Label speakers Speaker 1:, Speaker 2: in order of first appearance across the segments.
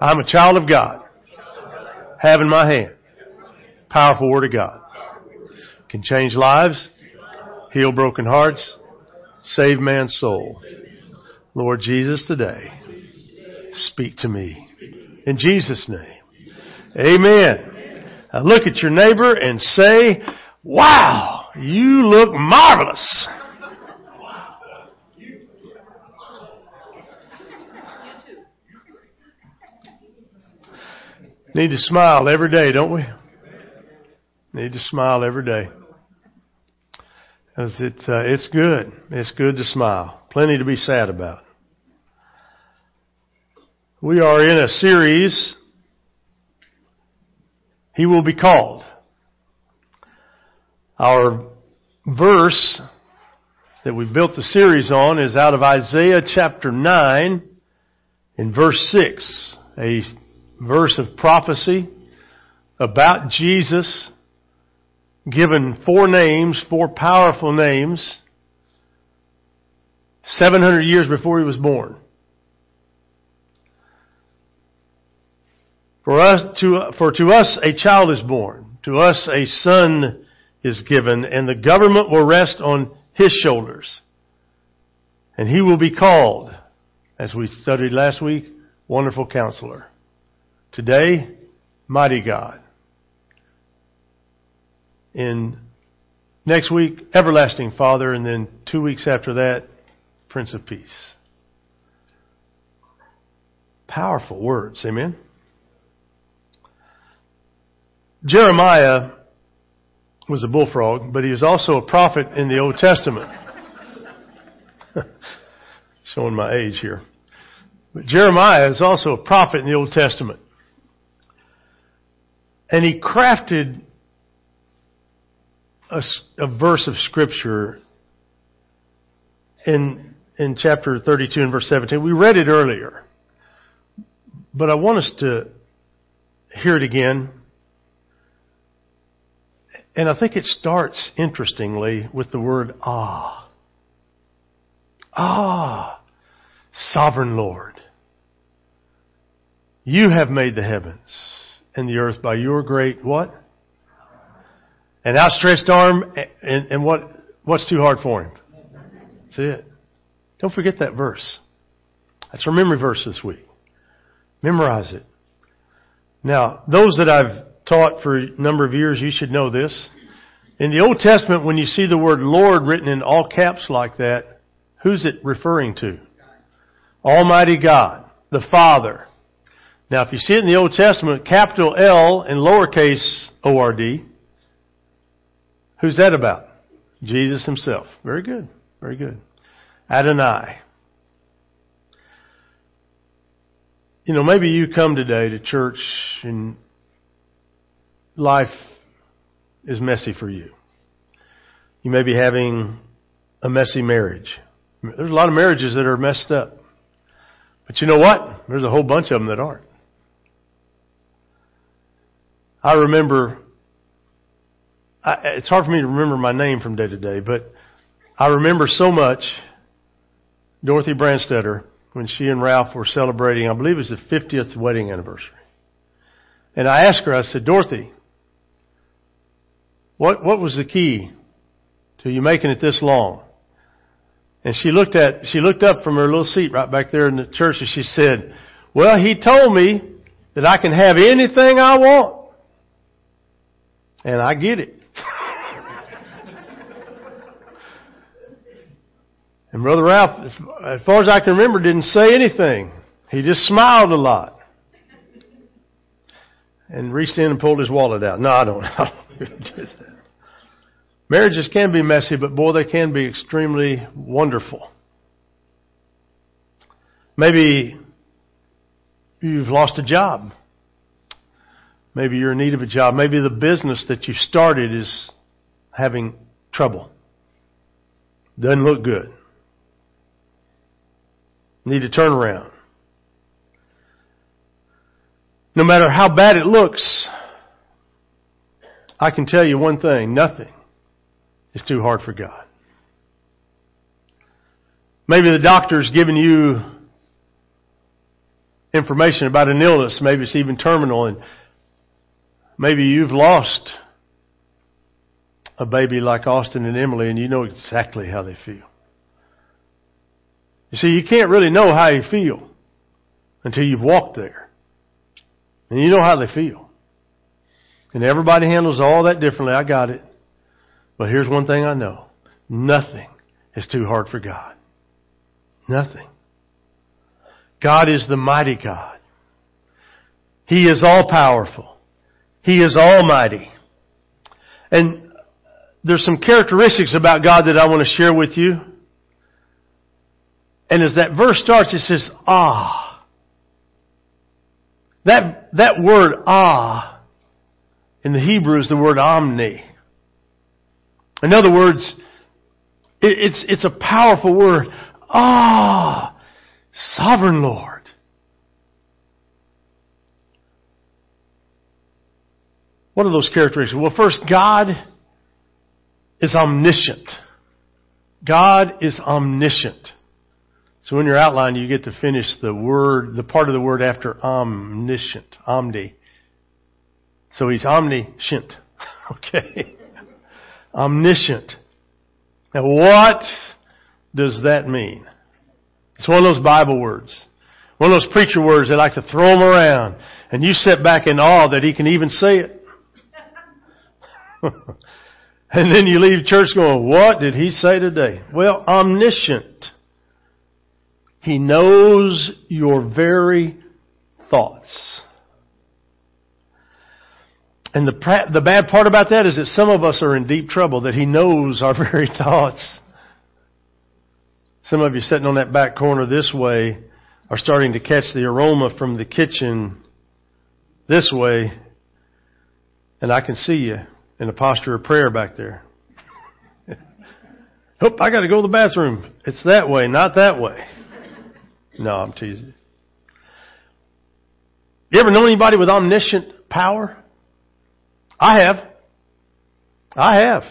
Speaker 1: I'm a child of God. Have in my hand. Powerful Word of God. Can change lives, heal broken hearts, save man's soul. Lord Jesus, today, speak to me. In Jesus' name. Amen. Now look at your neighbor and say, wow, you look marvelous. Need to smile every day, don't we? Need to smile every day. Cause it's, uh, it's good. It's good to smile. Plenty to be sad about. We are in a series, He will be called. Our verse that we built the series on is out of Isaiah chapter 9 in verse 6. A verse of prophecy about Jesus, given four names, four powerful names, 700 years before he was born. For us, to, for to us a child is born, to us a son is given, and the government will rest on his shoulders. And he will be called, as we studied last week, Wonderful Counselor. Today, mighty God. In next week, everlasting Father, and then two weeks after that, Prince of Peace. Powerful words, amen? Jeremiah was a bullfrog, but he was also a prophet in the Old Testament. Showing my age here. But Jeremiah is also a prophet in the Old Testament. And he crafted a, a verse of scripture in, in chapter 32 and verse 17. We read it earlier. But I want us to hear it again. And I think it starts interestingly with the word ah. Ah, sovereign Lord. You have made the heavens and the earth by your great what? An outstretched arm and, and what, what's too hard for him? That's it. Don't forget that verse. That's our memory verse this week. Memorize it. Now, those that I've taught for a number of years, you should know this. In the Old Testament, when you see the word Lord written in all caps like that, who's it referring to? Almighty God, the Father, now, if you see it in the Old Testament, capital L and lowercase O-R-D, who's that about? Jesus himself. Very good. Very good. Adonai. You know, maybe you come today to church and life is messy for you. You may be having a messy marriage. There's a lot of marriages that are messed up. But you know what? There's a whole bunch of them that aren't. I remember, I, it's hard for me to remember my name from day to day, but I remember so much Dorothy Brandstetter when she and Ralph were celebrating, I believe it was the 50th wedding anniversary. And I asked her, I said, Dorothy, what, what was the key to you making it this long? And she looked at, she looked up from her little seat right back there in the church and she said, well, he told me that I can have anything I want. And I get it. and Brother Ralph, as far as I can remember, didn't say anything. He just smiled a lot. And reached in and pulled his wallet out. No, I don't. I don't do that. Marriages can be messy, but boy, they can be extremely wonderful. Maybe you've lost a job. Maybe you're in need of a job. Maybe the business that you started is having trouble. Doesn't look good. Need to turn around. No matter how bad it looks, I can tell you one thing, nothing is too hard for God. Maybe the doctor's given you information about an illness. Maybe it's even terminal and maybe you've lost a baby like Austin and Emily and you know exactly how they feel. You see, you can't really know how you feel until you've walked there. And you know how they feel. And everybody handles all that differently. I got it. But here's one thing I know. Nothing is too hard for God. Nothing. God is the mighty God. He is all powerful. He is almighty. And there's some characteristics about God that I want to share with you. And as that verse starts, it says, ah. That, that word ah in the Hebrew is the word omni. In other words, it, it's, it's a powerful word. Ah, sovereign Lord. What are those characteristics? Well, first, God is omniscient. God is omniscient. So in your outline, you get to finish the word, the part of the word after omniscient, omni. So he's omniscient. Okay. Omniscient. Now what does that mean? It's one of those Bible words. One of those preacher words they like to throw them around. And you sit back in awe that he can even say it. and then you leave church going, what did he say today? Well, omniscient. He knows your very thoughts. And the, the bad part about that is that some of us are in deep trouble, that He knows our very thoughts. Some of you sitting on that back corner this way are starting to catch the aroma from the kitchen this way, and I can see you in a posture of prayer back there. Hope I gotta go to the bathroom. It's that way, not that way. No, I'm teasing. You ever know anybody with omniscient power? I have. I have.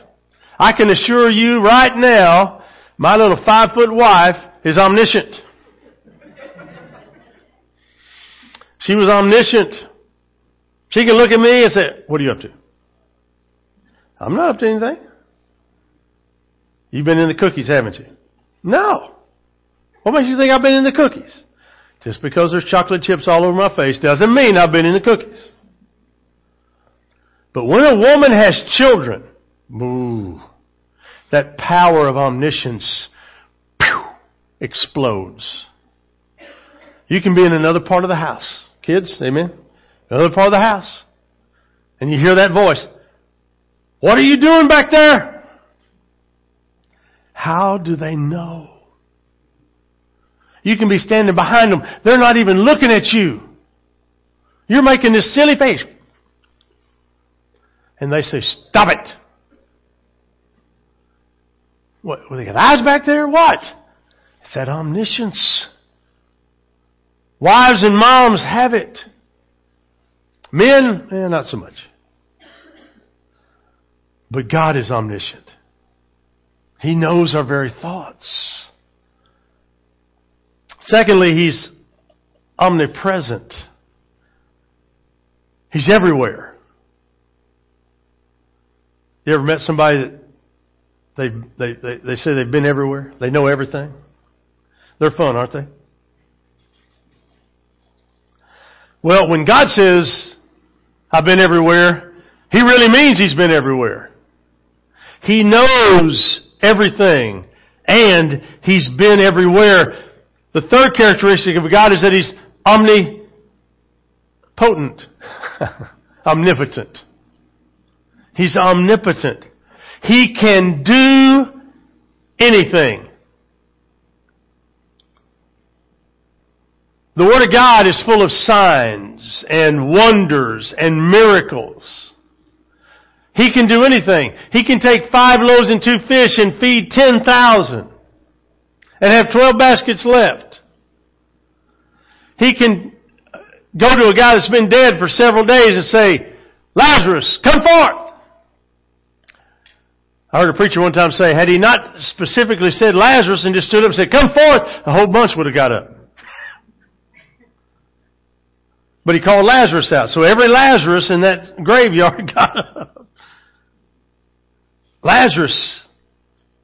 Speaker 1: I can assure you right now, my little five foot wife is omniscient. She was omniscient. She can look at me and say, what are you up to? I'm not up to anything. You've been in the cookies, haven't you? No. What makes you think I've been in the cookies? Just because there's chocolate chips all over my face doesn't mean I've been in the cookies. But when a woman has children, boo, that power of omniscience pew, explodes. You can be in another part of the house. Kids, amen? Another part of the house. And you hear that voice. What are you doing back there? How do they know? You can be standing behind them. They're not even looking at you. You're making this silly face and they say, Stop it! What, they got eyes back there? What? It's that omniscience. Wives and moms have it. Men, eh, not so much. But God is omniscient. He knows our very thoughts. Secondly, He's omnipresent. He's everywhere. You ever met somebody that they, they, they, they say they've been everywhere? They know everything? They're fun, aren't they? Well, when God says, I've been everywhere, He really means He's been everywhere. He knows everything and He's been everywhere. The third characteristic of God is that He's omnipotent, omnipotent. He's omnipotent. He can do anything. The Word of God is full of signs and wonders and miracles. He can do anything. He can take five loaves and two fish and feed ten thousand and have twelve baskets left. He can go to a guy that's been dead for several days and say, Lazarus, come forth. I heard a preacher one time say, had he not specifically said Lazarus and just stood up and said, come forth, a whole bunch would have got up. But he called Lazarus out. So every Lazarus in that graveyard got up. Lazarus,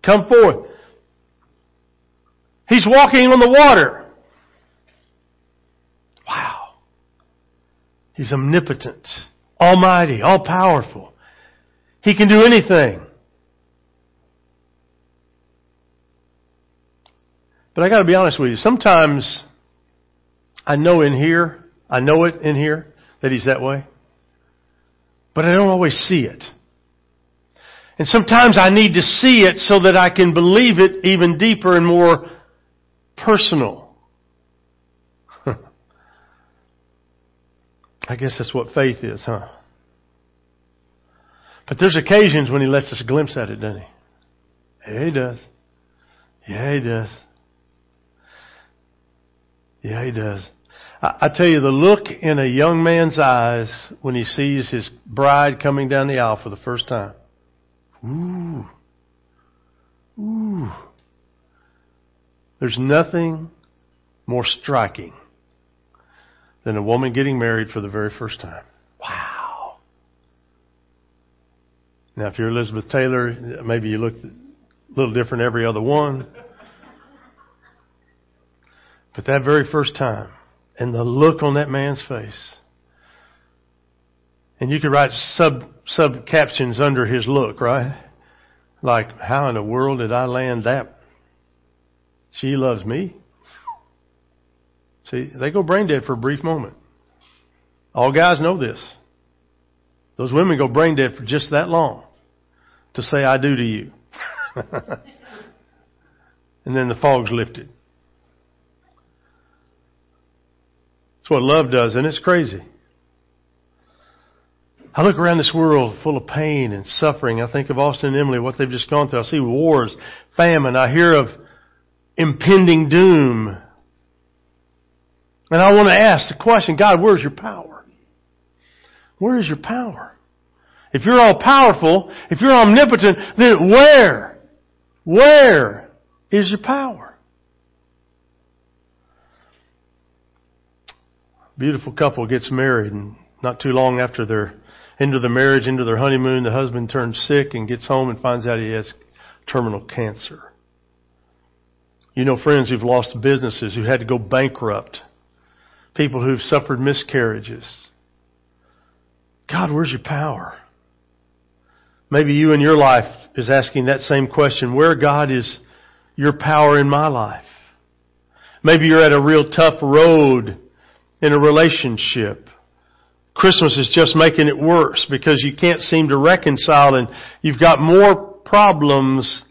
Speaker 1: come forth. He's walking on the water. Wow. He's omnipotent, almighty, all powerful. He can do anything. But I gotta be honest with you. Sometimes I know in here, I know it in here that He's that way. But I don't always see it. And sometimes I need to see it so that I can believe it even deeper and more personal. I guess that's what faith is, huh? But there's occasions when he lets us glimpse at it, doesn't he? Yeah, he does. Yeah, he does. Yeah, he does. I, I tell you, the look in a young man's eyes when he sees his bride coming down the aisle for the first time. Ooh. Ooh. There's nothing more striking than a woman getting married for the very first time. Wow. Now, if you're Elizabeth Taylor, maybe you look a little different every other one. But that very first time, and the look on that man's face, and you could write sub sub captions under his look, right? Like, how in the world did I land that? She loves me. See, they go brain dead for a brief moment. All guys know this. Those women go brain dead for just that long to say, I do to you. and then the fog's lifted. That's what love does, and it's crazy. I look around this world full of pain and suffering. I think of Austin and Emily, what they've just gone through. I see wars, famine. I hear of impending doom. And I want to ask the question, God, where's your power? Where is your power? If you're all powerful, if you're omnipotent, then where? Where is your power? Beautiful couple gets married and not too long after they're into the marriage, into their honeymoon, the husband turns sick and gets home and finds out he has terminal cancer. You know friends who've lost businesses, who had to go bankrupt, people who've suffered miscarriages. God, where's your power? Maybe you in your life is asking that same question. Where, God, is your power in my life? Maybe you're at a real tough road in a relationship. Christmas is just making it worse because you can't seem to reconcile and you've got more problems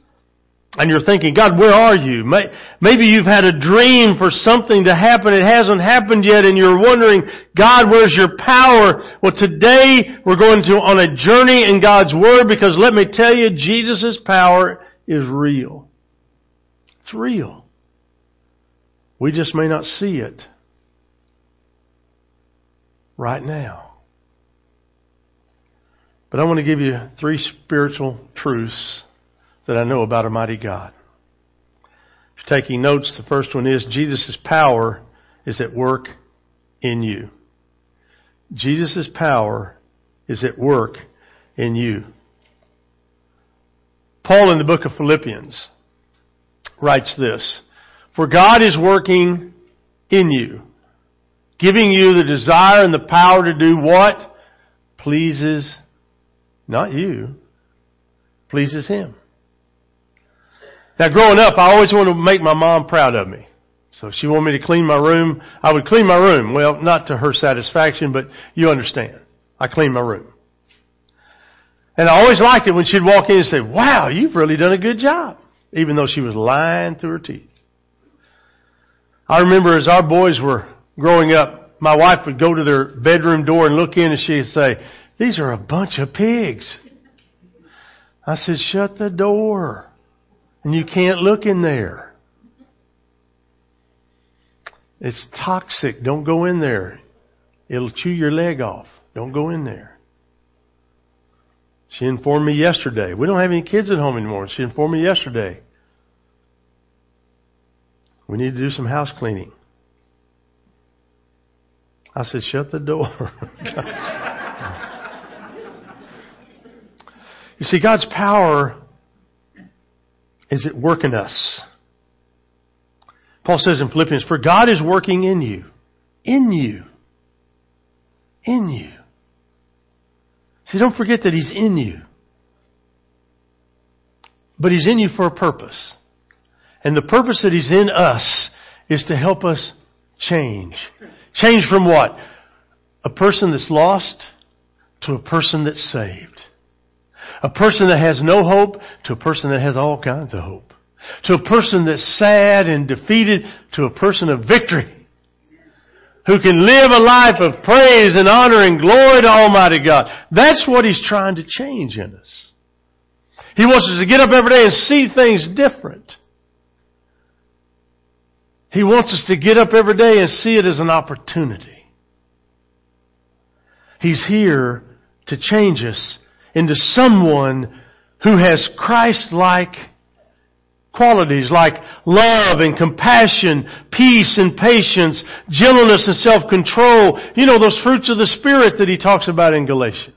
Speaker 1: and you're thinking, God, where are you? Maybe you've had a dream for something to happen. It hasn't happened yet and you're wondering, God, where's your power? Well, today we're going to on a journey in God's Word because let me tell you, Jesus' power is real. It's real. We just may not see it right now. But I want to give you three spiritual truths that I know about a mighty God. If you're taking notes, the first one is Jesus' power is at work in you. Jesus' power is at work in you. Paul in the book of Philippians writes this, For God is working in you Giving you the desire and the power to do what? Pleases not you, pleases Him. Now growing up, I always wanted to make my mom proud of me. So if she wanted me to clean my room, I would clean my room. Well, not to her satisfaction, but you understand. I cleaned my room. And I always liked it when she'd walk in and say, wow, you've really done a good job. Even though she was lying through her teeth. I remember as our boys were growing up, my wife would go to their bedroom door and look in and she'd say, these are a bunch of pigs. I said, shut the door. And you can't look in there. It's toxic. Don't go in there. It'll chew your leg off. Don't go in there. She informed me yesterday. We don't have any kids at home anymore. She informed me yesterday. We need to do some house cleaning. I said, shut the door. you see, God's power is at work in us. Paul says in Philippians, for God is working in you. In you. In you. See, don't forget that He's in you. But He's in you for a purpose. And the purpose that He's in us is to help us change. Change from what? A person that's lost to a person that's saved. A person that has no hope to a person that has all kinds of hope. To a person that's sad and defeated to a person of victory. Who can live a life of praise and honor and glory to Almighty God. That's what He's trying to change in us. He wants us to get up every day and see things different. He wants us to get up every day and see it as an opportunity. He's here to change us into someone who has Christ-like qualities like love and compassion, peace and patience, gentleness and self-control. You know, those fruits of the Spirit that he talks about in Galatians.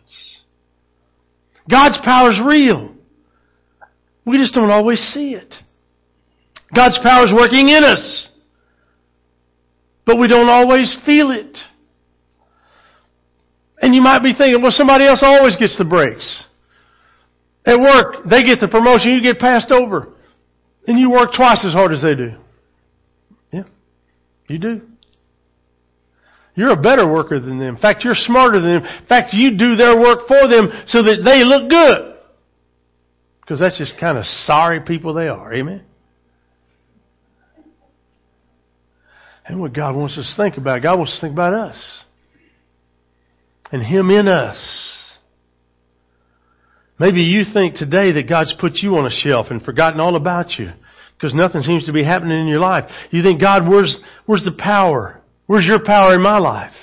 Speaker 1: God's power is real. We just don't always see it. God's power is working in us but we don't always feel it. And you might be thinking, well, somebody else always gets the breaks. At work, they get the promotion, you get passed over. And you work twice as hard as they do. Yeah, you do. You're a better worker than them. In fact, you're smarter than them. In fact, you do their work for them so that they look good. Because that's just kind of sorry people they are. Amen? And what God wants us to think about. God wants us to think about us. And Him in us. Maybe you think today that God's put you on a shelf and forgotten all about you because nothing seems to be happening in your life. You think, God, where's, where's the power? Where's your power in my life?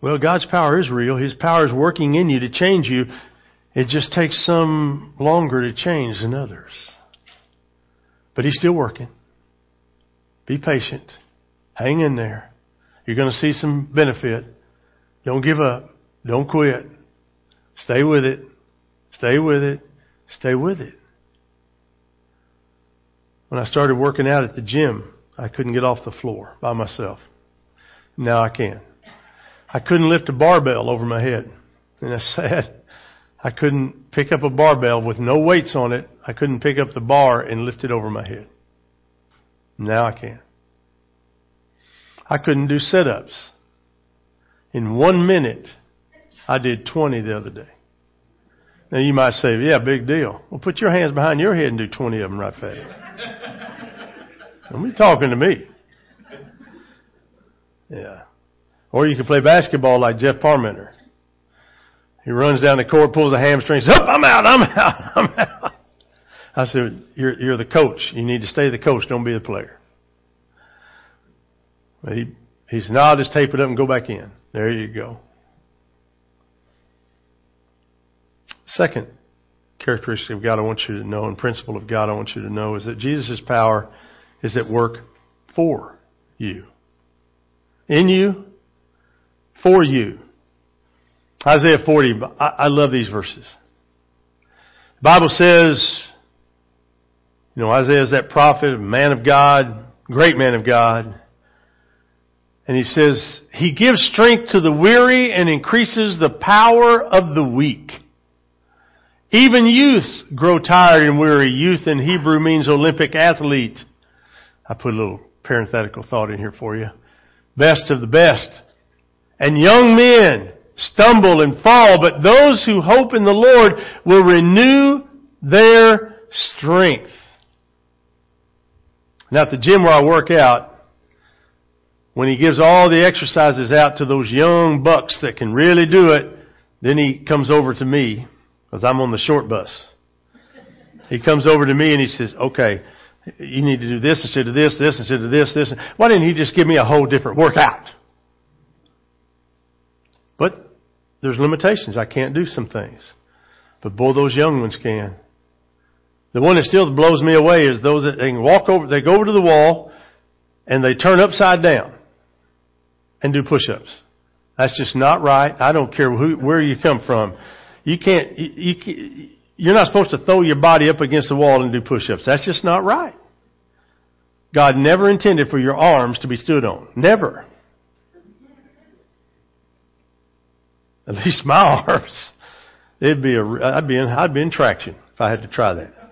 Speaker 1: Well, God's power is real. His power is working in you to change you. It just takes some longer to change than others. But He's still working. Be patient. Hang in there. You're going to see some benefit. Don't give up. Don't quit. Stay with it. Stay with it. Stay with it. When I started working out at the gym, I couldn't get off the floor by myself. Now I can. I couldn't lift a barbell over my head. And that's sad. I couldn't pick up a barbell with no weights on it. I couldn't pick up the bar and lift it over my head. Now I can. I couldn't do sit ups. In one minute, I did 20 the other day. Now you might say, yeah, big deal. Well, put your hands behind your head and do 20 of them right fast. Don't be talking to me. Yeah. Or you can play basketball like Jeff Parmenter. He runs down the court, pulls a the hamstrings. Up, I'm out, I'm out, I'm out. I said, you're, you're the coach. You need to stay the coach. Don't be the player. But he, he said, no, I'll just tape it up and go back in. There you go. Second characteristic of God I want you to know and principle of God I want you to know is that Jesus' power is at work for you. In you, for you. Isaiah 40, I, I love these verses. The Bible says, you know, Isaiah is that prophet, man of God, great man of God. And he says, He gives strength to the weary and increases the power of the weak. Even youths grow tired and weary. Youth in Hebrew means Olympic athlete. I put a little parenthetical thought in here for you. Best of the best. And young men stumble and fall, but those who hope in the Lord will renew their strength. Now at the gym where I work out, when he gives all the exercises out to those young bucks that can really do it, then he comes over to me, because I'm on the short bus. He comes over to me and he says, okay, you need to do this instead of this, this instead of this, this. Why didn't he just give me a whole different workout? But there's limitations. I can't do some things. But boy, those young ones can. The one that still blows me away is those that they can walk over, they go over to the wall and they turn upside down and do push-ups. That's just not right. I don't care who, where you come from. You can't, you, you, you're not supposed to throw your body up against the wall and do push-ups. That's just not right. God never intended for your arms to be stood on. Never. At least my arms. It'd be a, I'd be in, I'd be in traction if I had to try that.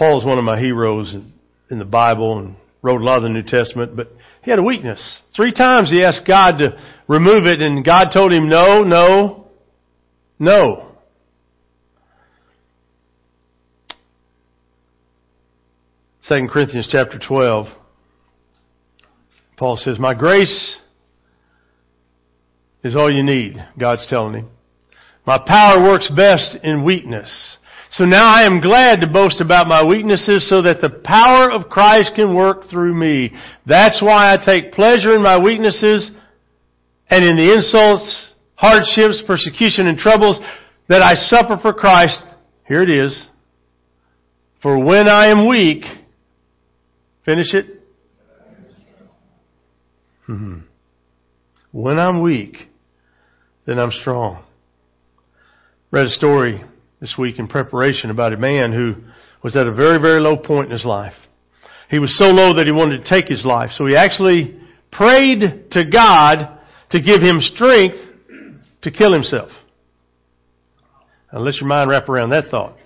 Speaker 1: Paul is one of my heroes in, in the Bible and wrote a lot of the New Testament, but he had a weakness. Three times he asked God to remove it and God told him no, no, no. Second Corinthians chapter 12. Paul says, My grace is all you need, God's telling him. My power works best in weakness. So now I am glad to boast about my weaknesses so that the power of Christ can work through me. That's why I take pleasure in my weaknesses and in the insults, hardships, persecution, and troubles that I suffer for Christ. Here it is. For when I am weak, finish it. Mm-hmm. When I'm weak, then I'm strong. Read a story this week in preparation about a man who was at a very, very low point in his life. He was so low that he wanted to take his life. So he actually prayed to God to give him strength to kill himself. Now let your mind wrap around that thought.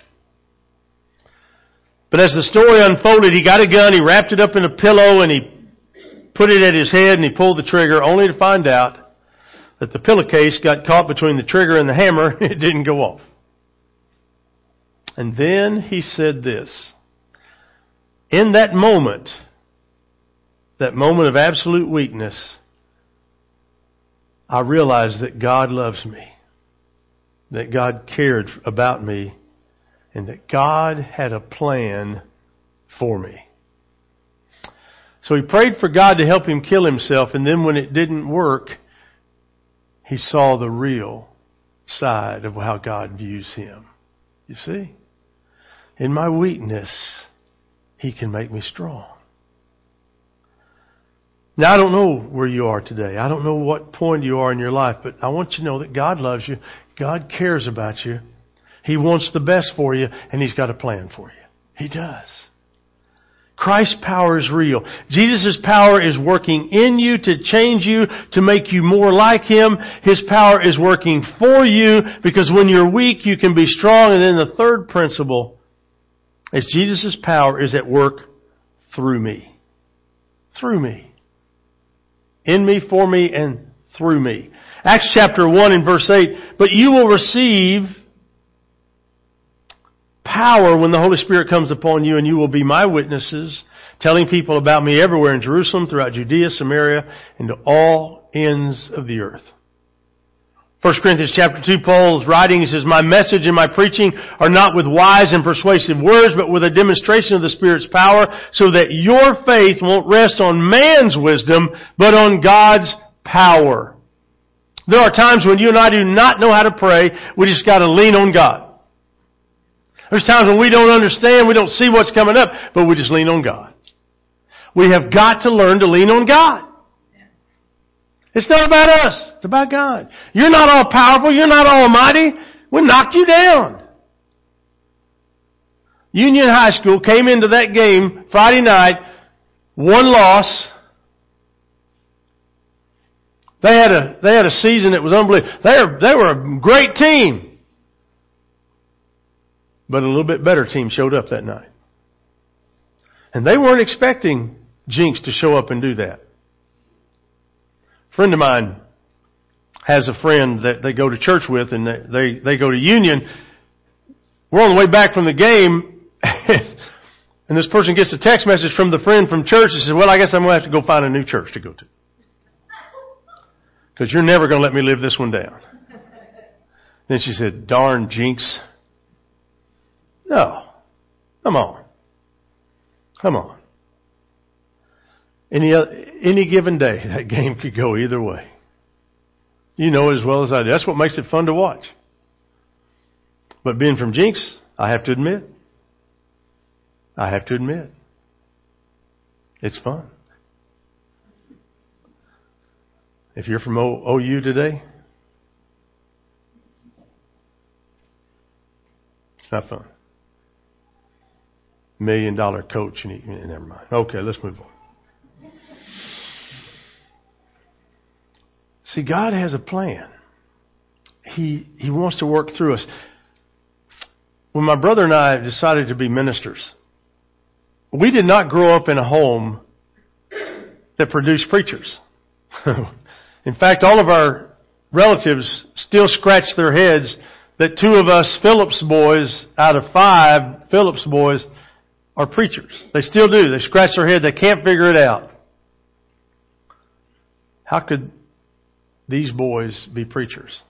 Speaker 1: But as the story unfolded, he got a gun, he wrapped it up in a pillow, and he put it at his head, and he pulled the trigger, only to find out that the pillowcase got caught between the trigger and the hammer, and it didn't go off. And then he said this. In that moment, that moment of absolute weakness, I realized that God loves me, that God cared about me, and that God had a plan for me. So he prayed for God to help him kill himself, and then when it didn't work, he saw the real side of how God views him. You see? In my weakness, He can make me strong. Now, I don't know where you are today. I don't know what point you are in your life, but I want you to know that God loves you. God cares about you. He wants the best for you, and He's got a plan for you. He does. Christ's power is real. Jesus' power is working in you to change you, to make you more like Him. His power is working for you because when you're weak, you can be strong. And then the third principle is Jesus' power is at work through me. Through me. In me, for me, and through me. Acts chapter 1 and verse 8, but you will receive power when the Holy Spirit comes upon you and you will be my witnesses, telling people about me everywhere in Jerusalem, throughout Judea, Samaria, and to all ends of the earth. 1 Corinthians chapter 2, Paul's writing, says, My message and my preaching are not with wise and persuasive words, but with a demonstration of the Spirit's power, so that your faith won't rest on man's wisdom, but on God's power. There are times when you and I do not know how to pray, we just gotta lean on God. There's times when we don't understand, we don't see what's coming up, but we just lean on God. We have got to learn to lean on God. It's not about us. It's about God. You're not all powerful. You're not almighty. We'll knock you down. Union High School came into that game Friday night, one loss. They had a, they had a season that was unbelievable. They were, they were a great team. But a little bit better team showed up that night. And they weren't expecting Jenks to show up and do that. A friend of mine has a friend that they go to church with and they, they go to Union. We're on the way back from the game and this person gets a text message from the friend from church and says, well, I guess I'm going to have to go find a new church to go to. Because you're never going to let me live this one down. Then she said, darn Jenks. No. Come on. Come on. Any, uh, any given day, that game could go either way. You know as well as I do. That's what makes it fun to watch. But being from Jenks, I have to admit, I have to admit, It's fun. If you're from o- OU today, it's not fun. Million dollar coach and he, never mind. Okay, let's move on. See, God has a plan. He, He wants to work through us. When my brother and I decided to be ministers, we did not grow up in a home that produced preachers. in fact, all of our relatives still scratch their heads that two of us Phillips boys out of five Phillips boys are preachers. They still do. They scratch their head. They can't figure it out. How could these boys be preachers?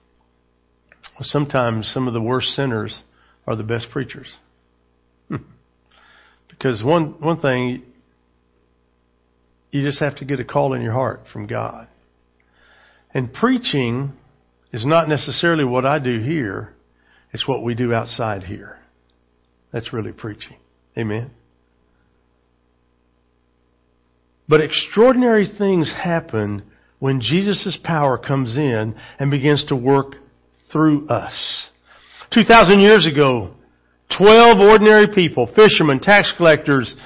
Speaker 1: Sometimes some of the worst sinners are the best preachers. because one, one thing, you just have to get a call in your heart from God. And preaching is not necessarily what I do here. It's what we do outside here. That's really preaching. Amen. But extraordinary things happen when Jesus' power comes in and begins to work through us. 2,000 years ago, 12 ordinary people, fishermen, tax collectors,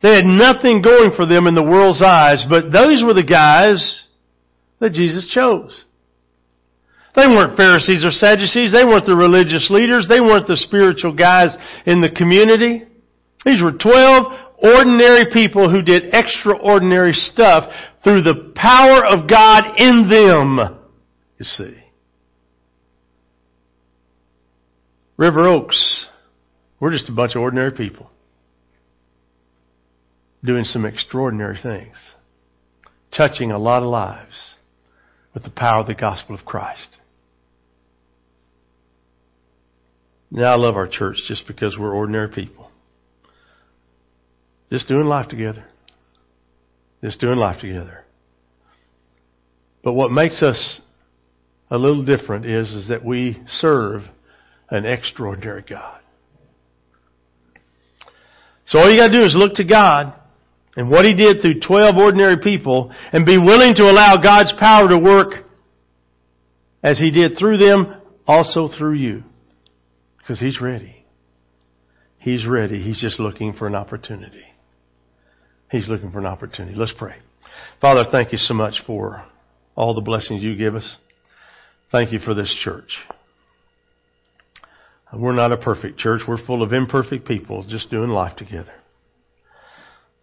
Speaker 1: they had nothing going for them in the world's eyes, but those were the guys that Jesus chose. They weren't Pharisees or Sadducees. They weren't the religious leaders. They weren't the spiritual guys in the community. These were 12 ordinary people who did extraordinary stuff through the power of God in them. You see. River Oaks, we're just a bunch of ordinary people doing some extraordinary things, touching a lot of lives with the power of the gospel of Christ. Now I love our church just because we're ordinary people. Just doing life together. Just doing life together. But what makes us a little different is, is that we serve an extraordinary God. So all you gotta do is look to God and what He did through 12 ordinary people and be willing to allow God's power to work as He did through them, also through you. Because He's ready. He's ready. He's just looking for an opportunity. He's looking for an opportunity. Let's pray. Father, thank you so much for all the blessings you give us. Thank you for this church. We're not a perfect church. We're full of imperfect people just doing life together.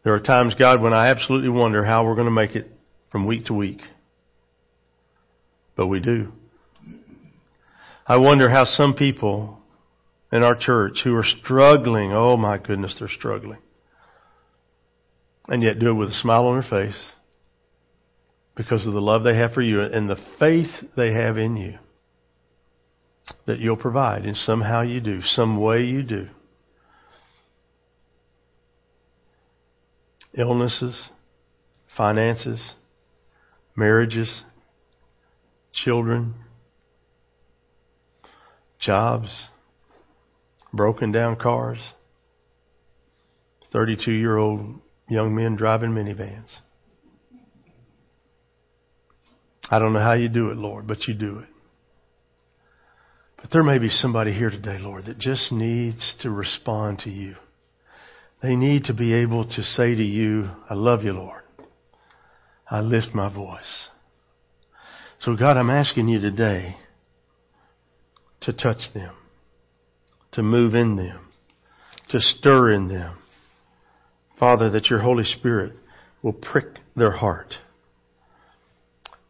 Speaker 1: There are times, God, when I absolutely wonder how we're going to make it from week to week. But we do. I wonder how some people in our church who are struggling, oh my goodness, they're struggling. And yet do it with a smile on their face because of the love they have for you and the faith they have in you that you'll provide, and somehow you do, some way you do. Illnesses, finances, marriages, children, jobs, broken down cars, 32 year old young men driving minivans. I don't know how you do it, Lord, but you do it. But there may be somebody here today, Lord, that just needs to respond to you. They need to be able to say to you, I love you, Lord. I lift my voice. So God, I'm asking you today to touch them, to move in them, to stir in them. Father, that your Holy Spirit will prick their heart.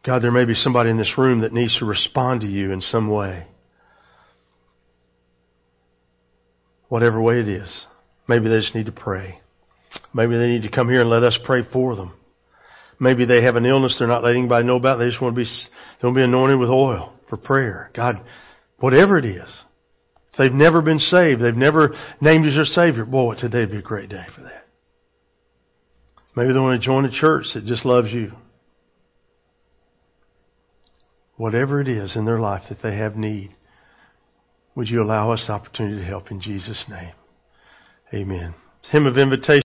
Speaker 1: God, there may be somebody in this room that needs to respond to you in some way. whatever way it is. Maybe they just need to pray. Maybe they need to come here and let us pray for them. Maybe they have an illness they're not letting anybody know about. They just want to be, they want to be anointed with oil for prayer. God, whatever it is. If they've never been saved, they've never named you as their Savior, boy, today would be a great day for that. Maybe they want to join a church that just loves you. Whatever it is in their life that they have need, would you allow us the opportunity to help in Jesus' name? Amen. Hymn of invitation.